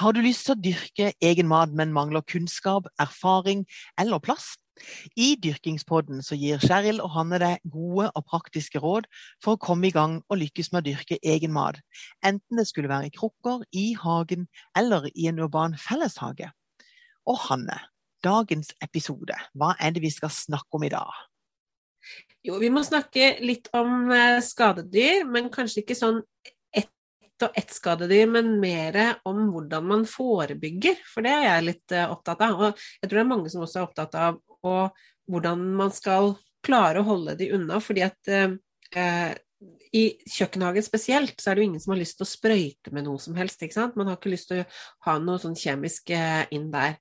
Har du lyst til å dyrke egen mat, men mangler kunnskap, erfaring eller plass? I Dyrkingspodden så gir Cheryl og Hanne deg gode og praktiske råd for å komme i gang og lykkes med å dyrke egen mat, enten det skulle være i krukker, i hagen eller i en urban felleshage. Og Hanne, dagens episode, hva er det vi skal snakke om i dag? Jo, vi må snakke litt om eh, skadedyr, men kanskje ikke sånn ett og ett skadedyr, men mer om hvordan man forebygger. For det er jeg litt eh, opptatt av. Og jeg tror det er mange som også er opptatt av og hvordan man skal klare å holde de unna. fordi at eh, i kjøkkenhagen spesielt, så er det jo ingen som har lyst til å sprøyte med noe som helst. ikke sant? Man har ikke lyst til å ha noe sånn kjemisk eh, inn der.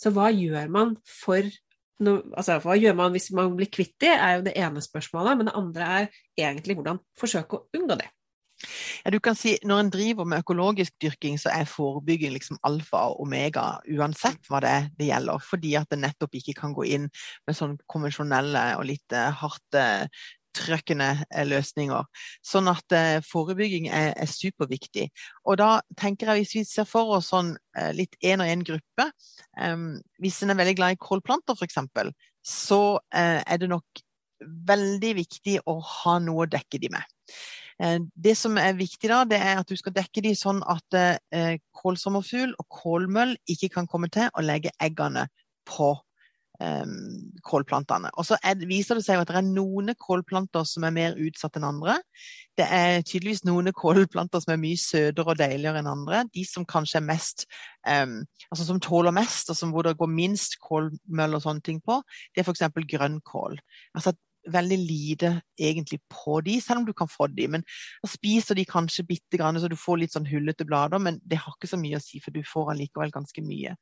Så hva gjør man for no, altså, hva gjør man hvis man blir kvitt de, er jo det ene spørsmålet. Men det andre er egentlig hvordan forsøke å unngå det. Ja, du kan si, Når en driver med økologisk dyrking, så er forebygging liksom alfa og omega uansett hva det, det gjelder. Fordi at det nettopp ikke kan gå inn med sånn konvensjonelle og litt uh, hardt trøkkende løsninger. Sånn at uh, forebygging er, er, superviktig. Og da tenker jeg hvis vi ser for oss sånn uh, litt én og én gruppe um, Hvis en er veldig glad i kålplanter f.eks., så er det nok veldig viktig å ha noe å dekke de med. Eh, det som er viktig da, det er at du skal dekke de sånn at eh, kålsommerfugl og kålmøll ikke kan komme til å legge eggene på um, kålplantene. Og så er, viser det seg at det er noen kålplanter som er mer utsatt enn andre. Det er tydeligvis noen kålplanter som er mye søtere og deiligere enn andre. De som kanskje er mest um, altså som tåler mest, og som hvor det går minst kålmøll og sånne ting på, det er f.eks. grønnkål. Altså veldig lite egentlig på de, selv om du kan få de. Men da spiser de kanskje bitte grann, så du får litt sånn hullete blader, men det har ikke så mye å si, for du får allikevel ganske mye.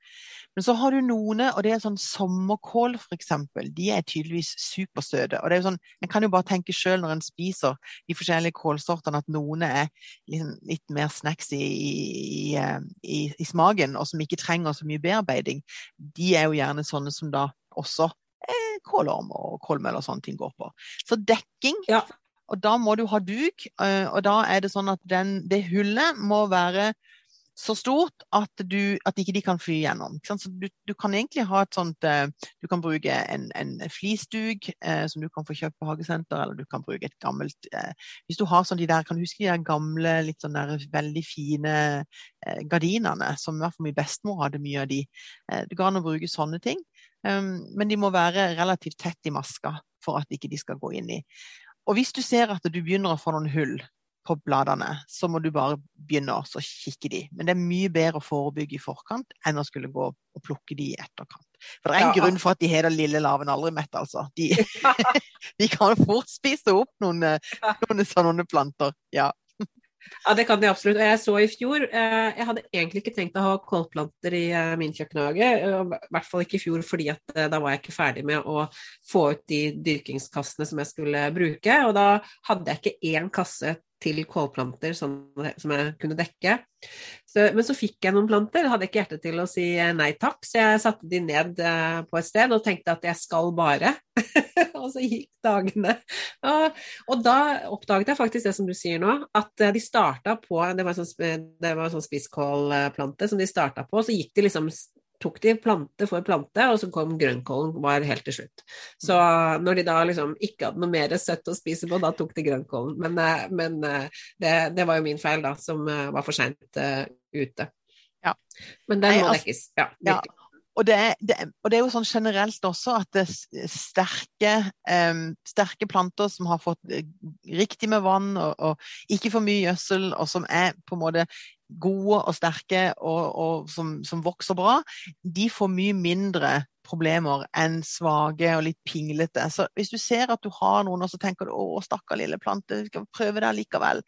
Men så har du noen, og det er sånn sommerkål f.eks. De er tydeligvis supersøte. Og det er jo sånn, En kan jo bare tenke sjøl når en spiser de forskjellige kålsortene, at noen er liksom litt mer snacks i, i, i, i smaken, og som ikke trenger så mye bearbeiding. De er jo gjerne sånne som da også kålorm og kålmøll og sånne ting går på. Så dekking ja. Og da må du ha duk, eh, og da er det sånn at den, det hullet må være så stort at, du, at ikke de kan fly gjennom. Så du, du, kan egentlig ha et sånt eh, Du kan bruke en, en flisduk eh, som du kan få kjøpt på hagesenter, eller du kan bruke et gammelt eh, Hvis du har sånn de der, kan du huske de der gamle, litt sånn der veldig fine eh, gardinene, som i hvert fall min bestemor hadde mye av de. Eh, det går an å bruke sånne ting. Um, men de må være relativt tett i maska for at ikke de skal gå inn i. Og hvis du ser at du begynner å få noen hull på bladene, så må du bare begynne å kikke de. Men det er mye bedre å forebygge i forkant enn å skulle gå og plukke de i etterkant. For det er en ja. grunn for at de heter lille laven aldri mett, altså. De, de kan fort spise opp noen, noen sånne planter. Ja. Ja, det kan de absolutt. Og jeg så i fjor eh, Jeg hadde egentlig ikke tenkt å ha kålplanter i eh, min kjøkkenhage. Eh, I hvert fall ikke i fjor, fordi at da var jeg ikke ferdig med å få ut de dyrkingskassene som jeg skulle bruke. Og da hadde jeg ikke én kasse til kålplanter som, som jeg kunne dekke. Så, men så fikk jeg noen planter, hadde ikke hjerte til å si nei takk, så jeg satte de ned eh, på et sted og tenkte at jeg skal bare. og så gikk dagene. Og, og, da oppdaget jeg faktisk det som du sier nå, at de starta på Det var en sånn, det sånn spisskålplante som de starta på, og så gikk de liksom tok de plante for plante, og så kom grønnkålen var helt til slutt. Så når de da liksom ikke hadde noe mer søtt å spise på, da tok de grønnkålen. Men, eh, men eh, det, det, var jo min feil, da, som eh, var for seint ute. Ja. Men den må altså, dekkes. Ja, ja. Og det, det, og det, er jo sånn generelt også at det sterke, um, sterke planter som har fått riktig med vann og, og ikke for mye gjødsel, og som er på en måte gode og sterke og, og som, som, vokser bra, de får mye mindre problemer enn svake og litt pinglete. Så hvis du ser at du har noen, og så tenker du 'å, stakkar lille plante, skal prøve det likevel',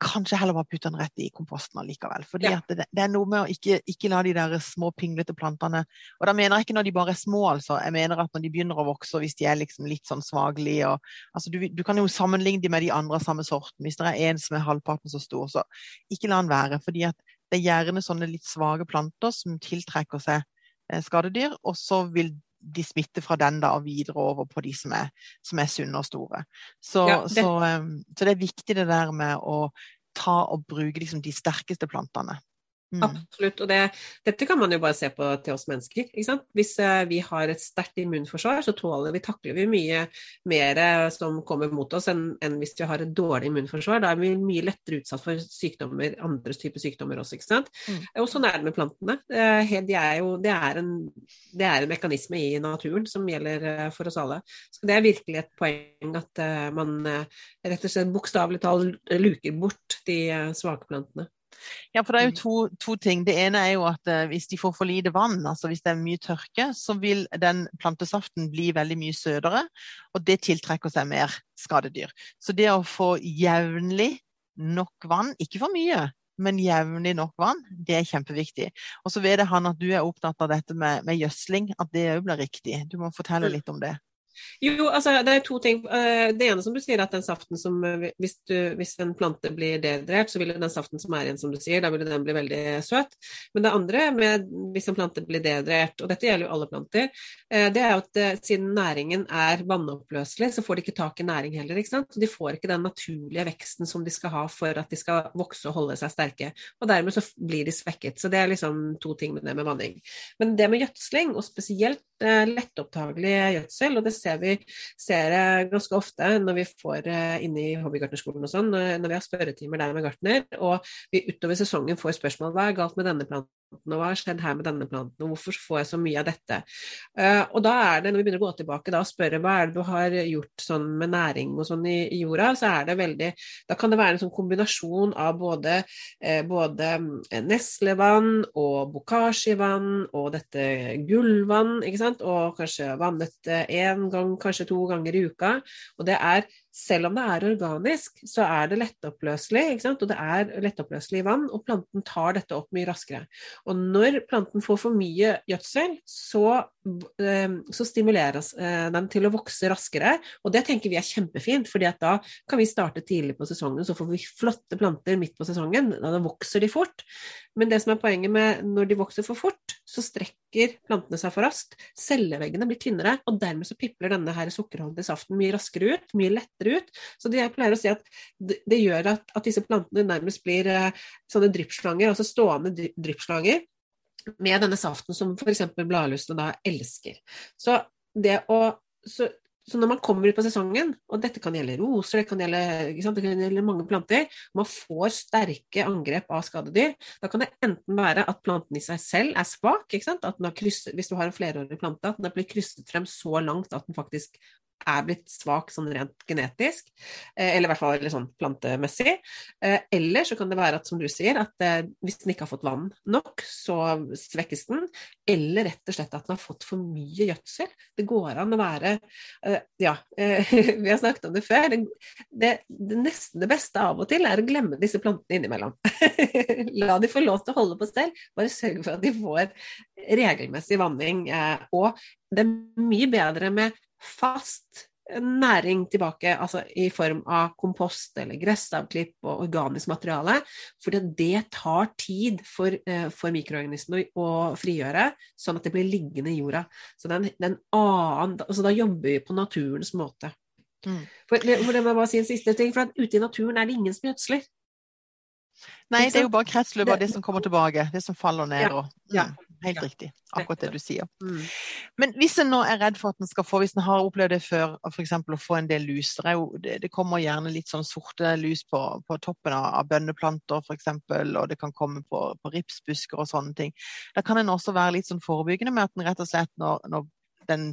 kanskje heller bare putte den rett i komposten allikevel. Fordi ja. det, det, er noe med å ikke, ikke, la de der små pinglete plantene Og da mener jeg ikke når de bare er små, altså. Jeg mener at når de begynner å vokse, hvis de er liksom litt sånn svagelige altså, du, du, kan jo sammenligne dem med de andre av samme sorten. Hvis det er en som er halvparten så stor, så ikke la den være. fordi at det er gjerne sånne litt svake planter som tiltrekker seg eh, skadedyr, og så vil de smitter fra den da og videre over på de som er, som er sunne og store. Så, ja, det... Så, um, så, det er viktig det der med å ta og bruke liksom, de sterkeste plantene. Mm. Absolutt. Og det, dette kan man jo bare se på til oss mennesker. Hvis uh, vi har et sterkt immunforsvar, så tåler vi, takler vi mye mer uh, som kommer mot oss enn, enn, hvis vi har et dårlig immunforsvar. Da er vi mye lettere utsatt for sykdommer, andre typer sykdommer også. ikke sant? Mm. Og sånn er det med plantene. De er jo, det, er en, det er en mekanisme i naturen som gjelder for oss alle. Så det er virkelig et poeng at man rett og slett bokstavelig talt luker bort de svake plantene. Ja, for det er jo mm. to, to, ting. Det ene er jo at uh, hvis de får for lite vann, altså hvis det er mye tørke, så vil den plantesaften bli veldig mye søtere, og det tiltrekker seg mer skadedyr. Så det å få jevnlig nok vann, ikke for mye, men jevnlig nok vann, det er kjempeviktig. Og så vet han at du er opptatt av dette med, med gjødsling, at det òg blir riktig. Du må fortelle mm. litt om det. Jo, altså det er to ting. Eh, det ene som du sier, at den saften som eh, Hvis, du, hvis en plante blir dehydrert, så vil den saften som er igjen, som du sier, da vil den bli veldig søt. Men det andre med hvis en plante blir dehydrert, og dette gjelder jo alle planter, eh, det er at siden næringen er vannoppløselig, så får de ikke tak i næring heller. ikke sant? De får ikke den naturlige veksten som de skal ha for at de skal vokse og holde seg sterke. Og dermed så blir de svekket. Så det er liksom to ting med det med vanning. Men det med gjødsling, og spesielt lettopptagelig gjødsel, og det ser vi ser ganske ofte når vi får inn inne i hobbygartnerskolen og sånn, når vi har spørretimer der med gartner, og vi utover sesongen får spørsmål hva er galt med denne planten og hva har skjedd her med denne planten, og hvorfor får jeg så mye av dette? Uh, og da er det, når vi begynner å gå tilbake da, og spørre hva er det du har gjort sånn med næring og sånn i, i jorda, så er det veldig Da kan det være en sånn kombinasjon av både, eh, både neslevann og bokashi-vann og dette gullvann, ikke sant, og kanskje vannet én gang, kanskje to ganger i uka. Og det er selv om det er organisk, så er det lettoppløselig, og det er lettoppløselig i vann, og planten tar dette opp mye raskere. Og når planten får for mye gjødsel, så, eh, så stimuleres eh, den til å vokse raskere, og det tenker vi er kjempefint, fordi da kan vi starte tidlig på sesongen, så får vi flotte planter midt på sesongen, da vokser de fort. Men det som er poenget med når de vokser for fort, så strekker plantene seg for raskt, celleveggene blir tynnere, og dermed så pipler denne her sukkerholdige saften mye raskere ut, mye lettere ut. Så det jeg pleier å si at det, gjør at, at, disse plantene nærmest blir eh, sånne dryppslanger, altså stående dryppslanger, med denne saften som f.eks. bladlusene da elsker. Så det å så så når man kommer ut på sesongen, og dette kan gjelde roser, det kan gjelde, det kan gjelde mange planter, man får sterke angrep av skadedyr, da kan det enten være at planten i seg selv er svak, krysset, hvis du har en flerårig plante, at den har blitt krysset frem så langt at den faktisk er blitt svak sånn rent genetisk, eh, eller i hvert fall eller sånn plantemessig. Eh, eller så kan det være at, som du sier, at eh, hvis den ikke har fått vann nok, så svekkes den. Eller rett og slett at den har fått for mye gjødsel. Det går an å være Ja, vi har snakket om det før. Det, det, det nesten det beste av og til er å glemme disse plantene innimellom. La de få lov til å holde på stell. Bare sørge for at de får regelmessig vanning. Og det er mye bedre med fast næring tilbake, altså i form av kompost eller gressavklipp og organisk materiale. For det tar tid for, uh, for mikroorganismene å frigjøre, sånn at det blir liggende i jorda. Så, den, den annen, altså da jobber vi på naturens måte. Mm. For, for det må jeg bare si en siste ting, for ute i naturen er det ingen som gjødsler. Nei, det er jo bare kretsløpet av det som kommer tilbake, det som faller ned. Ja, og, ja, mm, helt riktig. Akkurat det du sier. Mm. Men hvis en nå er redd for at en skal få, hvis en har opplevd det før, f.eks. å få en del lus det, jo, det, kommer gjerne litt sånn sorte lus på, på toppen av, av bønneplanter f.eks., og det kan komme på, på ripsbusker og sånne ting. Da kan en også være litt sånn forebyggende med at en rett og slett når, når den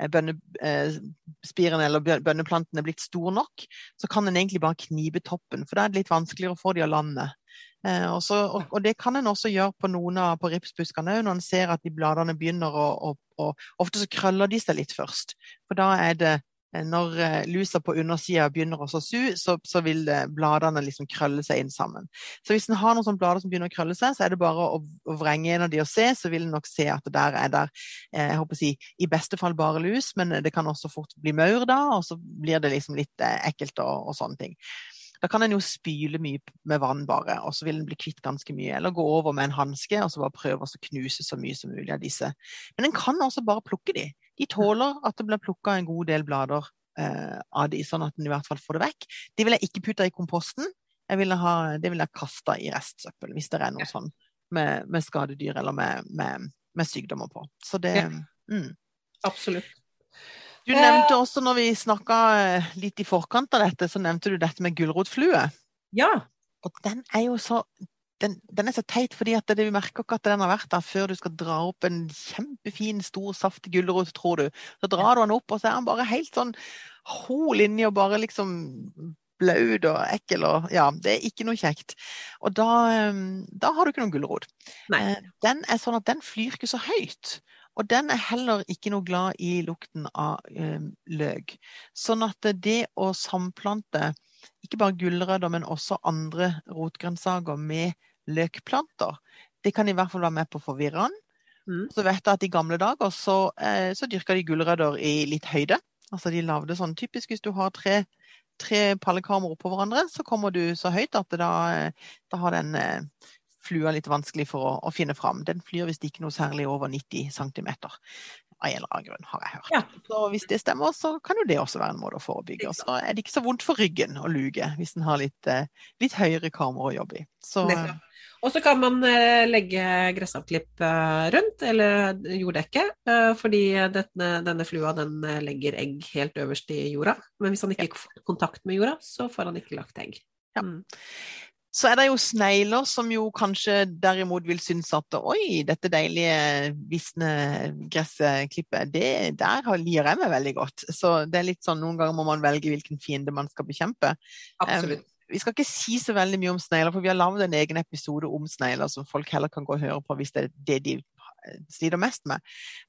eh, bønnespiren eh, eller bønneplanten er blitt stor nok, så kan en egentlig bare knipe toppen, for da er det litt vanskeligere å få de å landet. Eh, og, og, og, det kan en også gjøre på noen av på ripsbuskene når en ser at de bladene begynner å, å, å Ofte så krøller de seg litt først. For da er det Eh, når eh, lusa på undersida begynner å su, så, så, vil bladene liksom krølle seg inn sammen. Så hvis en har noen sånne blader som begynner å krølle seg, så er det bare å, å vrenge en av de og se, så vil en nok se at det der er der jeg håper å si, i beste fall bare lus, men det kan også fort bli maur da, og så blir det liksom litt ekkelt og, og sånne ting. Da kan en jo spyle mye med vann bare, og så vil en bli kvitt ganske mye. Eller gå over med en hanske og så bare prøve å knuse så mye som mulig av disse. Men en kan også bare plukke de. De tåler at det blir plukka en god del blader eh, av de, sånn at en i hvert fall får det vekk. De vil jeg ikke putte i komposten. Jeg vil ha, det vil jeg kaste i restsøppel hvis det er noe sånn med, med skadedyr eller med, med, med, sykdommer på. Så det ja. mm. Absolutt. Du nevnte også når vi snakka eh, litt i forkant av dette, så nevnte du dette med gulrotflue. Ja. Og den er jo så den, den, er så teit, fordi at det, du merker ikke at den har vært der før du skal dra opp en kjempefin, stor, saftig gulrot, tror du. Så drar du den opp, og så er den bare helt sånn hol inni og bare liksom blaut og ekkel og Ja, det er ikke noe kjekt. Og da, ehm, da har du ikke noen gulrot. Eh, den er sånn at den flyr ikke så høyt. Og den er heller ikke noe glad i lukten av um, løk. Sånn at det å samplante ikke bare gulrøtter, men også andre rotgrønnsaker med løkplanter. Det kan i hvert fall være med på å forvirre den. Mm. Så vet jeg at I gamle dager så, eh, så dyrka de gulrøtter i litt høyde. Altså De lagde sånn typisk hvis du har tre, tre pallekarmer oppå hverandre, så kommer du så høyt at da, da har den eh, flua litt vanskelig for å, å finne fram. Den flyr visst ikke noe særlig over 90 cm av en eller annen grunn, har jeg hørt. Ja. Så hvis det stemmer, så kan jo det også være en måte å forebygge. Og så er det ikke så vondt for ryggen å luge hvis en har litt, eh, litt høyere kamera å jobbe i. Så, og så kan man eh, legge gressavklipp eh, rundt, eller jorddekke, fordi denne, denne, flua den legger egg helt øverst i jorda. Men hvis han ikke får kontakt med jorda, så får han ikke lagt egg. Ja. Så er det jo snegler som jo kanskje derimot vil synes at oi, dette deilige visne gressklippet, det, der liker jeg meg veldig godt. Så det er litt sånn noen ganger må man velge hvilken fiende man skal bekjempe. Absolutt. Um, vi skal ikke si så veldig mye om snegler, for vi har lagd en egen episode om snegler som folk heller kan gå og høre på hvis det er det de sliter mest med.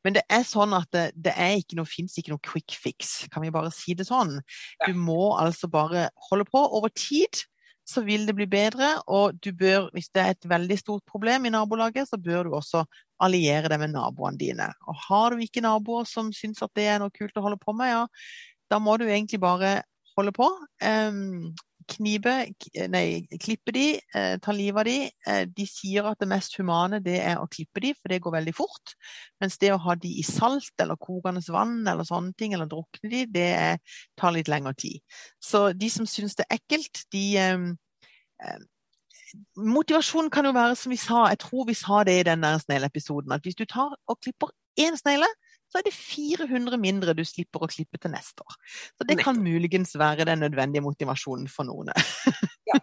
Men det er sånn at det, det er ikke noe, fins ikke noe quick fix, kan vi bare si det sånn. Du må altså bare holde på over tid så vil det bli bedre. Og du bør, hvis det er et veldig stort problem i nabolaget, så bør du også alliere deg med naboene dine. Og har du ikke naboer som syns at det er noe kult å holde på med, ja, da må du egentlig bare holde på. Um, knipe, nei, klippe de, eh, ta livet av de. Eh, de sier at det mest humane det er å klippe de, for det går veldig fort. Mens det å ha de i salt eller kokende vann eller sånne ting, eller drukne de, det er, tar litt lengre tid. Så de som syns det er ekkelt, de eh, eh Motivasjonen kan jo være, som vi sa, jeg tror vi sa det i den snegleepisoden, at hvis du tar og klipper én snegle, så er det 400 mindre du slipper å klippe til neste år. Så det kan muligens være den nødvendige motivasjonen for noen. ja.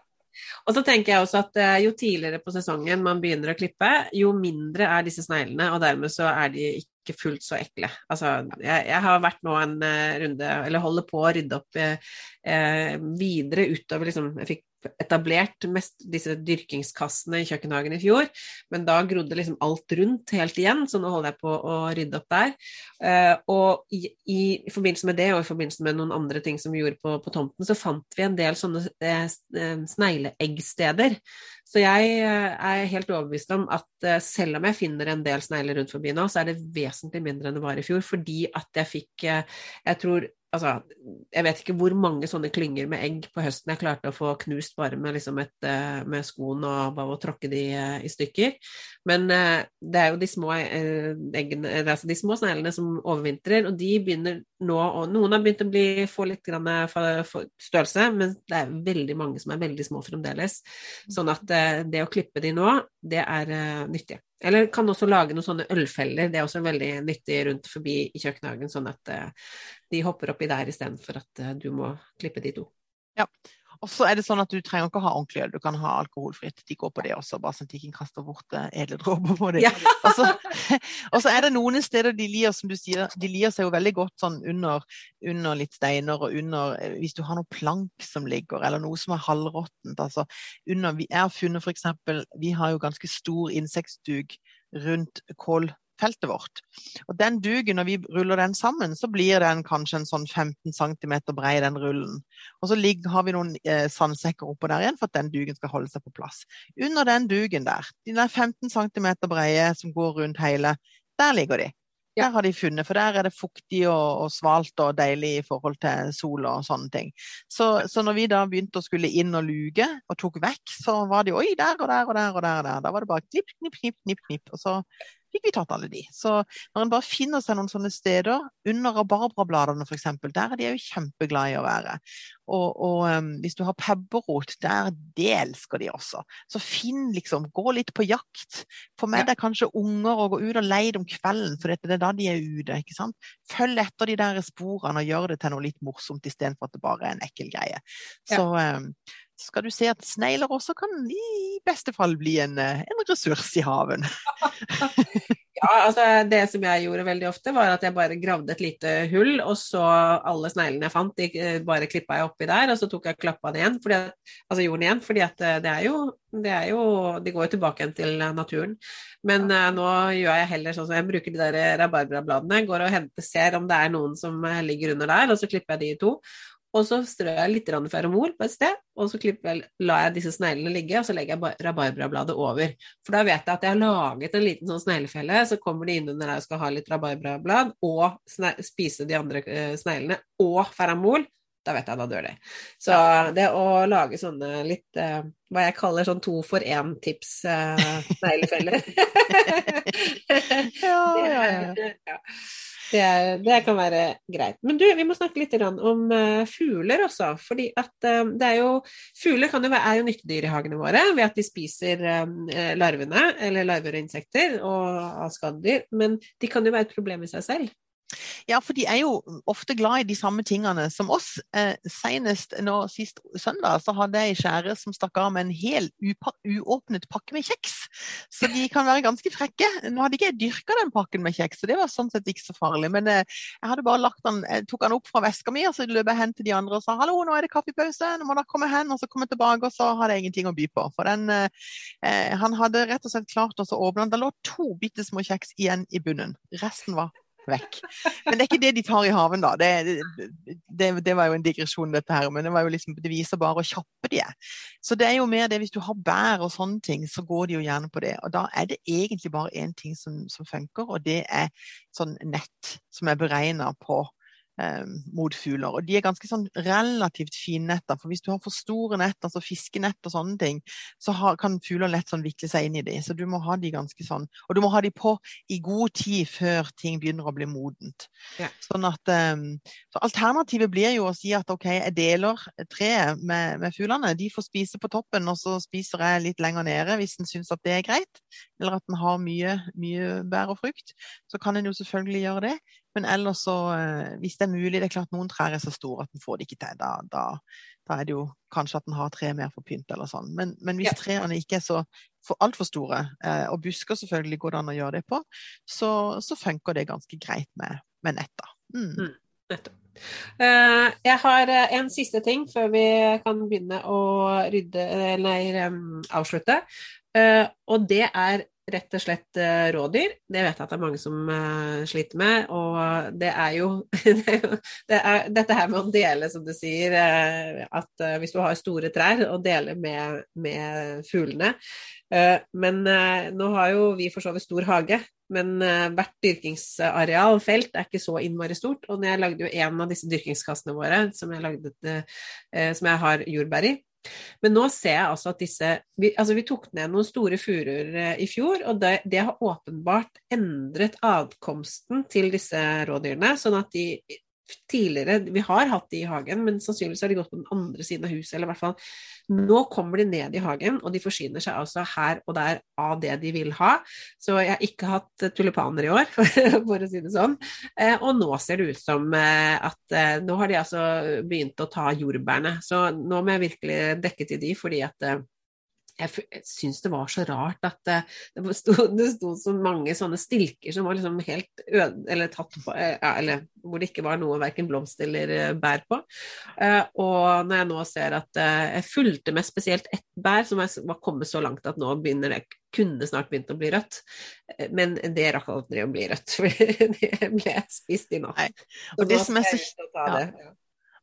Og så tenker jeg også at eh, jo tidligere på sesongen man begynner å klippe, jo mindre er disse sneglene, og dermed så er de ikke fullt så ekle. Altså, jeg, jeg har vært nå en uh, runde, eller holder på å rydde opp uh, uh, videre utover liksom Jeg fikk etablert mest disse dyrkingskassene i kjøkkenhagen i fjor, men da grodde liksom alt rundt helt igjen, så nå holder jeg på å rydde opp der. Uh, og i, i, forbindelse med det, og i forbindelse med noen andre ting som vi gjorde på, på tomten, så fant vi en del sånne eh, eh snegleeggsteder. Så jeg uh, er helt overbevist om at selv om jeg finner en del snegler rundt forbi nå, så er det vesentlig mindre enn det var i fjor, fordi at jeg fikk Jeg tror Altså, jeg vet ikke hvor mange sånne klynger med egg på høsten jeg klarte å få knust bare med, liksom et, eh, med skoen og bare å tråkke de eh, i stykker. Men eh, det er jo de små eggene, altså de små sneglene som overvintrer, og de begynner nå og Noen har begynt å bli, få litt størrelse, men det er veldig mange som er veldig små fremdeles. Sånn at det å klippe de nå, det er nyttig. Eller kan også lage noen sånne ølfeller, det er også veldig nyttig rundt forbi i kjøkkenhagen, sånn at uh, de hopper oppi der istedenfor at uh, du må klippe de to. Ja, og så er det sånn at du trenger ikke å ha ordentlig øl, du kan ha alkoholfritt. De går på det også, bare sånn at de ikke kaster bort uh, edle dråper på det. Ja. og, så, og, så, er det noen steder de lir, som du sier, de lir seg jo veldig godt sånn under, under litt steiner og under Hvis du har noe plank som ligger, eller noe som er halvråttent. Altså under Jeg har funnet f.eks. Vi har jo ganske stor insektduk rundt kål feltet vårt. Og den dugen, når vi ruller den sammen, så blir den kanskje en sånn 15 cm brei, den rullen. Og så har vi noen eh, sandsekker oppå der igjen for at den dugen skal holde seg på plass. Under den dugen der, de der 15 cm breie som går rundt hele, der ligger de. Der har de funnet, for der er det fuktig og, og, svalt og deilig i forhold til sol og sånne ting. Så, så, når vi da begynte å skulle inn og luke og tok vekk, så var de oi, der og der og der og der. Og der. Da var det bare knipp, knipp, knipp, knipp, knipp. Og så fikk vi tatt alle de. Så når en bare finner seg noen sånne steder, under rabarbrabladene f.eks., der er de jo kjempeglade i å være. Og, og um, hvis du har pepperrot, der det elsker de også. Så finn liksom, gå litt på jakt. Få med deg kanskje unger og gå ut og leie om kvelden, for det er da de er ute. ikke sant? Følg etter de der sporene og gjør det til noe litt morsomt istedenfor at det bare er en ekkel greie. Så um, skal du se at snegler også kan i beste fall bli en, eh, en ressurs i haven. ja, altså det som jeg gjorde veldig ofte, var at jeg bare gravde et lite hull, og så alle sneglene jeg fant, de eh, bare klippa jeg oppi der, og så tok jeg klappa det igjen, at, altså jorden igjen, fordi at eh, det er jo det er jo, de går jo tilbake igjen til naturen. Men uh, nå gjør jeg heller sånn som jeg bruker de der rabarbrabladene. Går og henter, ser om det er noen som ligger under der, og så klipper jeg de to. Og så strør jeg litt feromol på et sted, og så klipper, lar jeg disse sneglene ligge, og så legger jeg rabarbrabladet over. For da vet jeg at jeg har laget en liten sånn sneglefelle, så kommer de inn under der og skal ha litt rabarbrablad, og spise de andre uh, sneglene, og feromol. Da vet jeg, da dør de. Så det å lage sånne litt uh, hva jeg kaller sånn to for én-tips uh, ja, ja, ja. ja. Det, det, kan være greit. Men du, vi må snakke litt om uh, fugler også. fordi at uh, det er jo Fugler jo være, er jo nyttedyr i hagene våre ved at de spiser um, larvene, eller larver og insekter, og av skadedyr. Men de kan jo være et problem i seg selv. Ja, for de er jo ofte glad i de samme tingene som oss. Eh, senest nå sist søndag så hadde jeg ei skjære som stakk av med en hel uåpnet pakke med kjeks. Så de kan være ganske frekke. Nå hadde ikke jeg dyrka den pakken med kjeks, så det var sånn sett ikke så farlig. Men eh, jeg hadde bare lagt den, jeg tok den opp fra veska mi, og så løp jeg hen til de andre og sa hallo, nå er det kaffepause, nå må dere komme hen. Og så kom jeg tilbake, og så hadde jeg ingenting å by på. For den, eh, han hadde rett og slett klart å åpne den. Det lå to bitte små kjeks igjen i bunnen. Resten var vekk. Men det er ikke det de tar i haven, da. Det, det, det, var jo en digresjon, dette her. Men det, var jo liksom, det viser bare hvor kjappe de er. Så det er jo mer det hvis du har bær og sånne ting, så går de jo gjerne på det. Og da er det egentlig bare én ting som, som funker, og det er sånn nett som er beregna på mot fugler. Og de er ganske sånn relativt fine netter. For hvis du har for store nett, altså fiskenett og sånne ting, så har, kan fugler lett sånn vikle seg inn i de. Så du må ha de ganske sånn. Og du må ha de på i god tid før ting begynner å bli modent. Ja. Sånn at um, så Alternativet blir jo å si at OK, jeg deler treet med, med fuglene. De får spise på toppen, og så spiser jeg litt lenger nede hvis en syns at det er greit. Eller at en har mye, mye bær og frukt. Så kan en jo selvfølgelig gjøre det. Men ellers så, eh, hvis det er mulig Det er klart noen trær er så store at en får det ikke til. Da, da, da, er det jo kanskje at en har tre mer for pynt eller sånn. Men, men hvis ja. trærne ikke er så for altfor store, eh, og busker selvfølgelig går det an å gjøre det på, så, så funker det ganske greit med, med nett. Mm. Mm, nettopp. Uh, jeg har en siste ting før vi kan begynne å rydde, eller avslutte. Og det er rett og slett uh, rådyr. Det vet jeg at det er mange som uh, sliter med. Og det er jo, det er jo det er, Dette her med å dele, som du sier, uh, at hvis du har store trær, å dele med, med fuglene. men nå har jo vi for så vidt stor hage, men hvert dyrkingsareal, felt, er ikke så innmari stort. Og jeg lagde jo en av disse dyrkingskassene våre, som jeg, lagde, som jeg har jordbær i. Men nå ser jeg altså at disse Vi, altså vi tok ned noen store furuer uh, i fjor, og det, det, har åpenbart endret adkomsten til disse rådyrene, sånn at de tidligere Vi har hatt de i hagen, men sannsynligvis har de gått på den andre siden av huset, eller i hvert fall Nå kommer de ned i hagen, og de forsyner seg altså her og der av det de vil ha. Så jeg har ikke hatt tulipaner i år, for å si det sånn. Eh, og nå ser det ut som eh, at eh, nå har de altså begynt å ta jordbærene. Så nå må jeg virkelig dekke til de, fordi at jeg, syns det var så rart at det, det, sto, det, sto, så mange sånne stilker som var liksom helt øde, eller tatt på ja, Eller hvor det ikke var noe verken blomst eller eh, bær på. Og når jeg nå ser at jeg fulgte med spesielt ett bær som var kommet så langt at nå begynner det kunne snart begynt å bli rødt, men det rakk aldri å bli rødt, for det ble spist i natt. Og det som er så ja.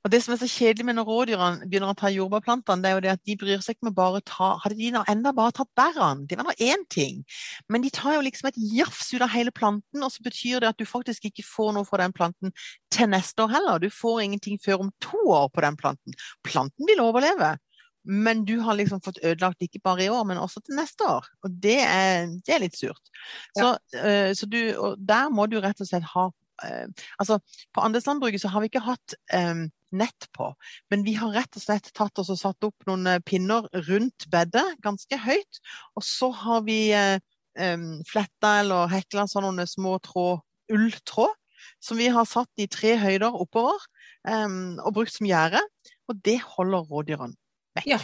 Og Det som er så kjedelig med når rådyrene begynner å ta jordbærplantene, det er jo det at de bryr seg ikke med bare ta Hadde de enda bare tatt bærene, det var nå én ting. Men de tar jo liksom et jafs ut av hele planten, og så betyr det at du faktisk ikke får noe fra den planten til neste år heller. Du får ingenting før om to år på den planten. Planten vil overleve. Men du har liksom fått ødelagt ikke bare i år, men også til neste år. Og det er, det er litt surt. Så, ja. uh, så du, der må du rett og slett ha uh, Altså, på andelslandbruket så har vi ikke hatt um, nett på. Men vi har rett og slett tatt oss og satt opp noen eh, pinner rundt bedet, ganske høyt. Og så har vi eh, fletta eller hekla sånne små tråd, ulltråd, som vi har satt i tre høyder oppover Eh, og brukt som gjerde. Og det holder rådyrene vekk. Ja.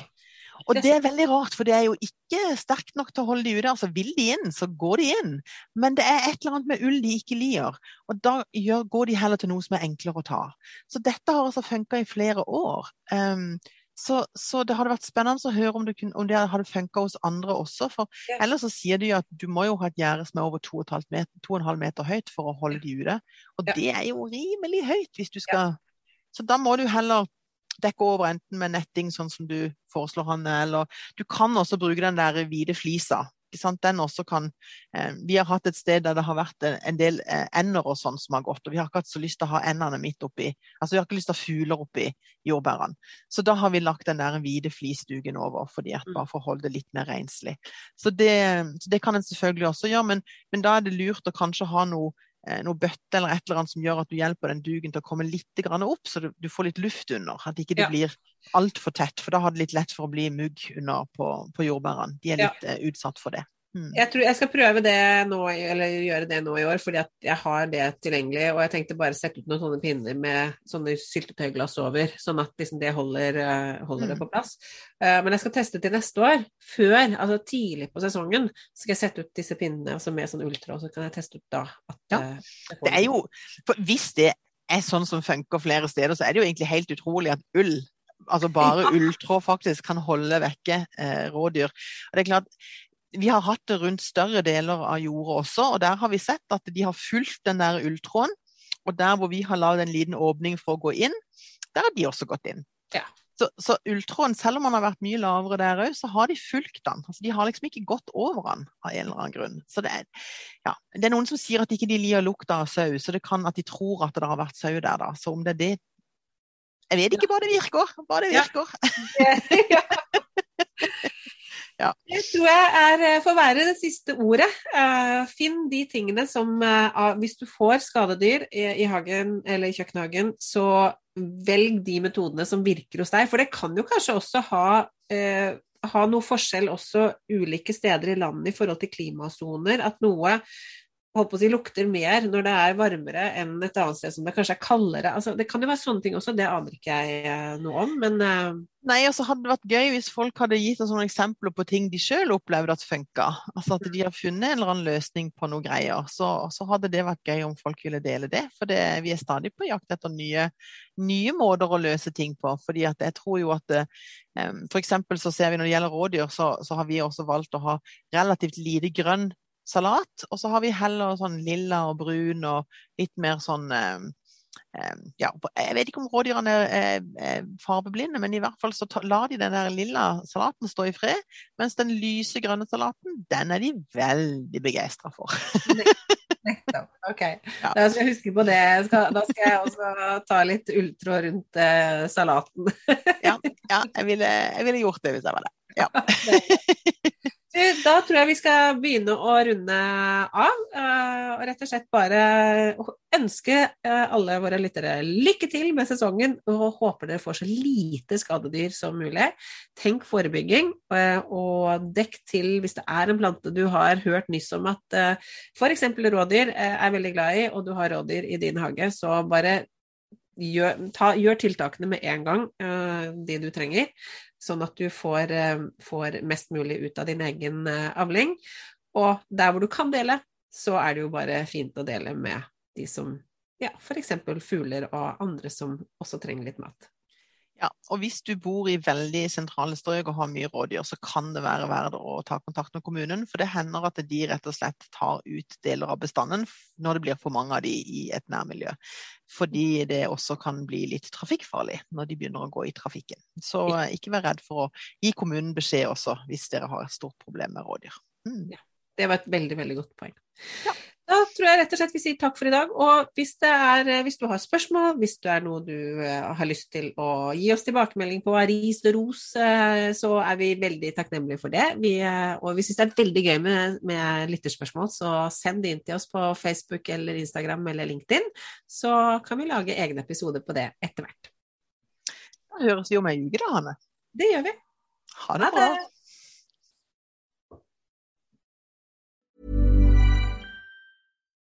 Og det er veldig rart, for det er jo ikke sterkt nok til å holde de ute. Altså Vil de inn, så går de inn. Men det er et eller annet med ull de ikke liker. Og da gjør, går de heller til noe som er enklere å ta. Så dette har altså funka i flere år. Um, så, så, det hadde vært spennende å høre om det, kunne, om det hadde funka hos andre også. For ja. ellers så sier de at du må jo ha et gjerde som er over 2,5 meter, meter, høyt for å holde de ute. Og ja. det er jo rimelig høyt hvis du skal ja. Så da må du heller dekke over enten med netting, sånn som du foreslår, Hanne, eller du kan også bruke den der hvite flisa. Den også kan, eh, vi har hatt et sted der det har vært en del eh, ender og sånn som har gått, og vi har ikke hatt så lyst til å ha endene midt oppi. Altså vi har ikke lyst til å ha fugler oppi jordbærene. Så da har vi lagt den der hvite flisduken over, fordi at, mm. bare for å holde det litt mer renslig. Så det, så det kan en selvfølgelig også gjøre, men, men da er det lurt å kanskje ha noe noe bøtte eller et eller annet som gjør at du hjelper den duken til å komme litt opp, så du, får litt luft under. At ikke det ja. blir altfor tett, for da har det litt lett for å bli mugg under på, på jordbærene. De er litt ja. uh, utsatt for det. Mm. Jeg tror jeg skal prøve det nå, eller gjøre det nå i år, fordi at jeg har det tilgjengelig. Og jeg tenkte bare sette ut noen sånne pinner med sånne syltetøyglass over, sånn at liksom det holder, eh, holder mm. det på plass. Uh, men jeg skal teste til neste år. Før, altså tidlig på sesongen, skal jeg sette ut disse pinnene altså med sånn ultra, så kan jeg teste ut da at ja. uh, Det er jo Hvis det er sånn som funker flere steder, så er det jo egentlig helt utrolig at ull altså bare ulltråd faktisk kan holde vekke eh, rådyr. Og det er klart, vi har hatt det rundt større deler av jorda også, og der har vi sett at de har fulgt den der ulltråden. Og der hvor vi har lagd en liten åpning for å gå inn, der har de også gått inn. Ja. Så, så ulltråden, selv om den har vært mye lavere der òg, så har de fulgt den. Altså, de har liksom ikke gått over den av en eller annen grunn. Så det er, ja, det er noen som sier at ikke de liker lukta av sau, så det kan at de tror at det har vært sau der, da. Så om det er det Jeg vet ikke hva det virker. Hva det virker. Ja. Det tror jeg er, eh, får være det siste ordet. Uh, finn de tingene som uh, Hvis du får skadedyr i, hagen eller i kjøkkenhagen, så velg de metodene som virker hos deg. For det kan jo kanskje også ha, ha noe forskjell også ulike steder i landet i forhold til klimasoner. At noe holdt på å si, lukter mer når det er varmere enn et annet sted som det kanskje er kaldere. Altså, det kan jo være sånne ting også, det aner ikke jeg eh, noe om, men uh... Nei, altså hadde det vært gøy hvis folk hadde gitt oss noen eksempler på ting de sjøl opplevde at funka. Altså at de har funnet en eller annen løsning på noen greier. Så, så hadde det vært gøy om folk ville dele det. For det, vi er stadig på jakt etter nye, nye, måter å løse ting på. fordi at jeg tror jo at um, eksempel så ser vi når det gjelder rådyr, så, så har vi også valgt å ha relativt lite grønn salat. Og så har vi heller sånn lilla og brun og litt mer sånn eh, ja, Jeg vet ikke om rådyrene er, er fargeblinde, men i hvert fall så lar de den der lilla salaten stå i fred. Mens den lyse grønne salaten, den er de veldig begeistra for. Nettopp. Ok. Ja. Da skal jeg huske på det. da skal jeg også ta litt ulltråd rundt eh, salaten. ja, ja jeg, ville, jeg, ville, gjort det hvis jeg var det. Ja. Da tror jeg vi skal begynne å runde av. Eh, og rett og slett bare ønske eh, alle våre lyttere lykke til med sesongen. Og håper dere får så lite skadedyr som mulig. Tenk forebygging, eh, og dekk til hvis det er en plante du har hørt nyss om at f.eks. rådyr er veldig glad i, og du har rådyr i din hage, så bare gjør, ta, gjør tiltakene med en gang, de du trenger sånn at du får, eh, får, mest mulig ut av din egen eh, avling. Og der hvor du kan dele, så er det jo bare fint å dele med de som ja, f.eks. fugler og andre som også trenger litt mat. Ja, og hvis du bor i veldig sentrale strøk og har mye rådyr, så kan det være verdt å ta kontakt med kommunen. For det hender at de rett og slett tar ut deler av bestanden når det blir for mange av de i et nærmiljø. Fordi det også kan bli litt trafikkfarlig når de begynner å gå i trafikken. Så ikke vær redd for å gi kommunen beskjed også hvis dere har et stort problem med rådyr. Mm. Ja, det var et veldig, veldig godt poeng. Ja. Da tror jeg rett og slett vi sier takk for i dag. Og hvis, er, eh, hvis du har spørsmål, hvis det er noe du eh, har lyst til å gi oss tilbakemelding på, ris og ros, eh, så er vi veldig takknemlige for det. Vi, og vi syns det er veldig gøy med, med lytterspørsmål, så send det inn til oss på Facebook eller Instagram eller LinkedIn, så kan vi lage egne episoder på det etter hvert. Da høres vi om ei uke, da, Hanne. Det gjør vi. Ha det bra.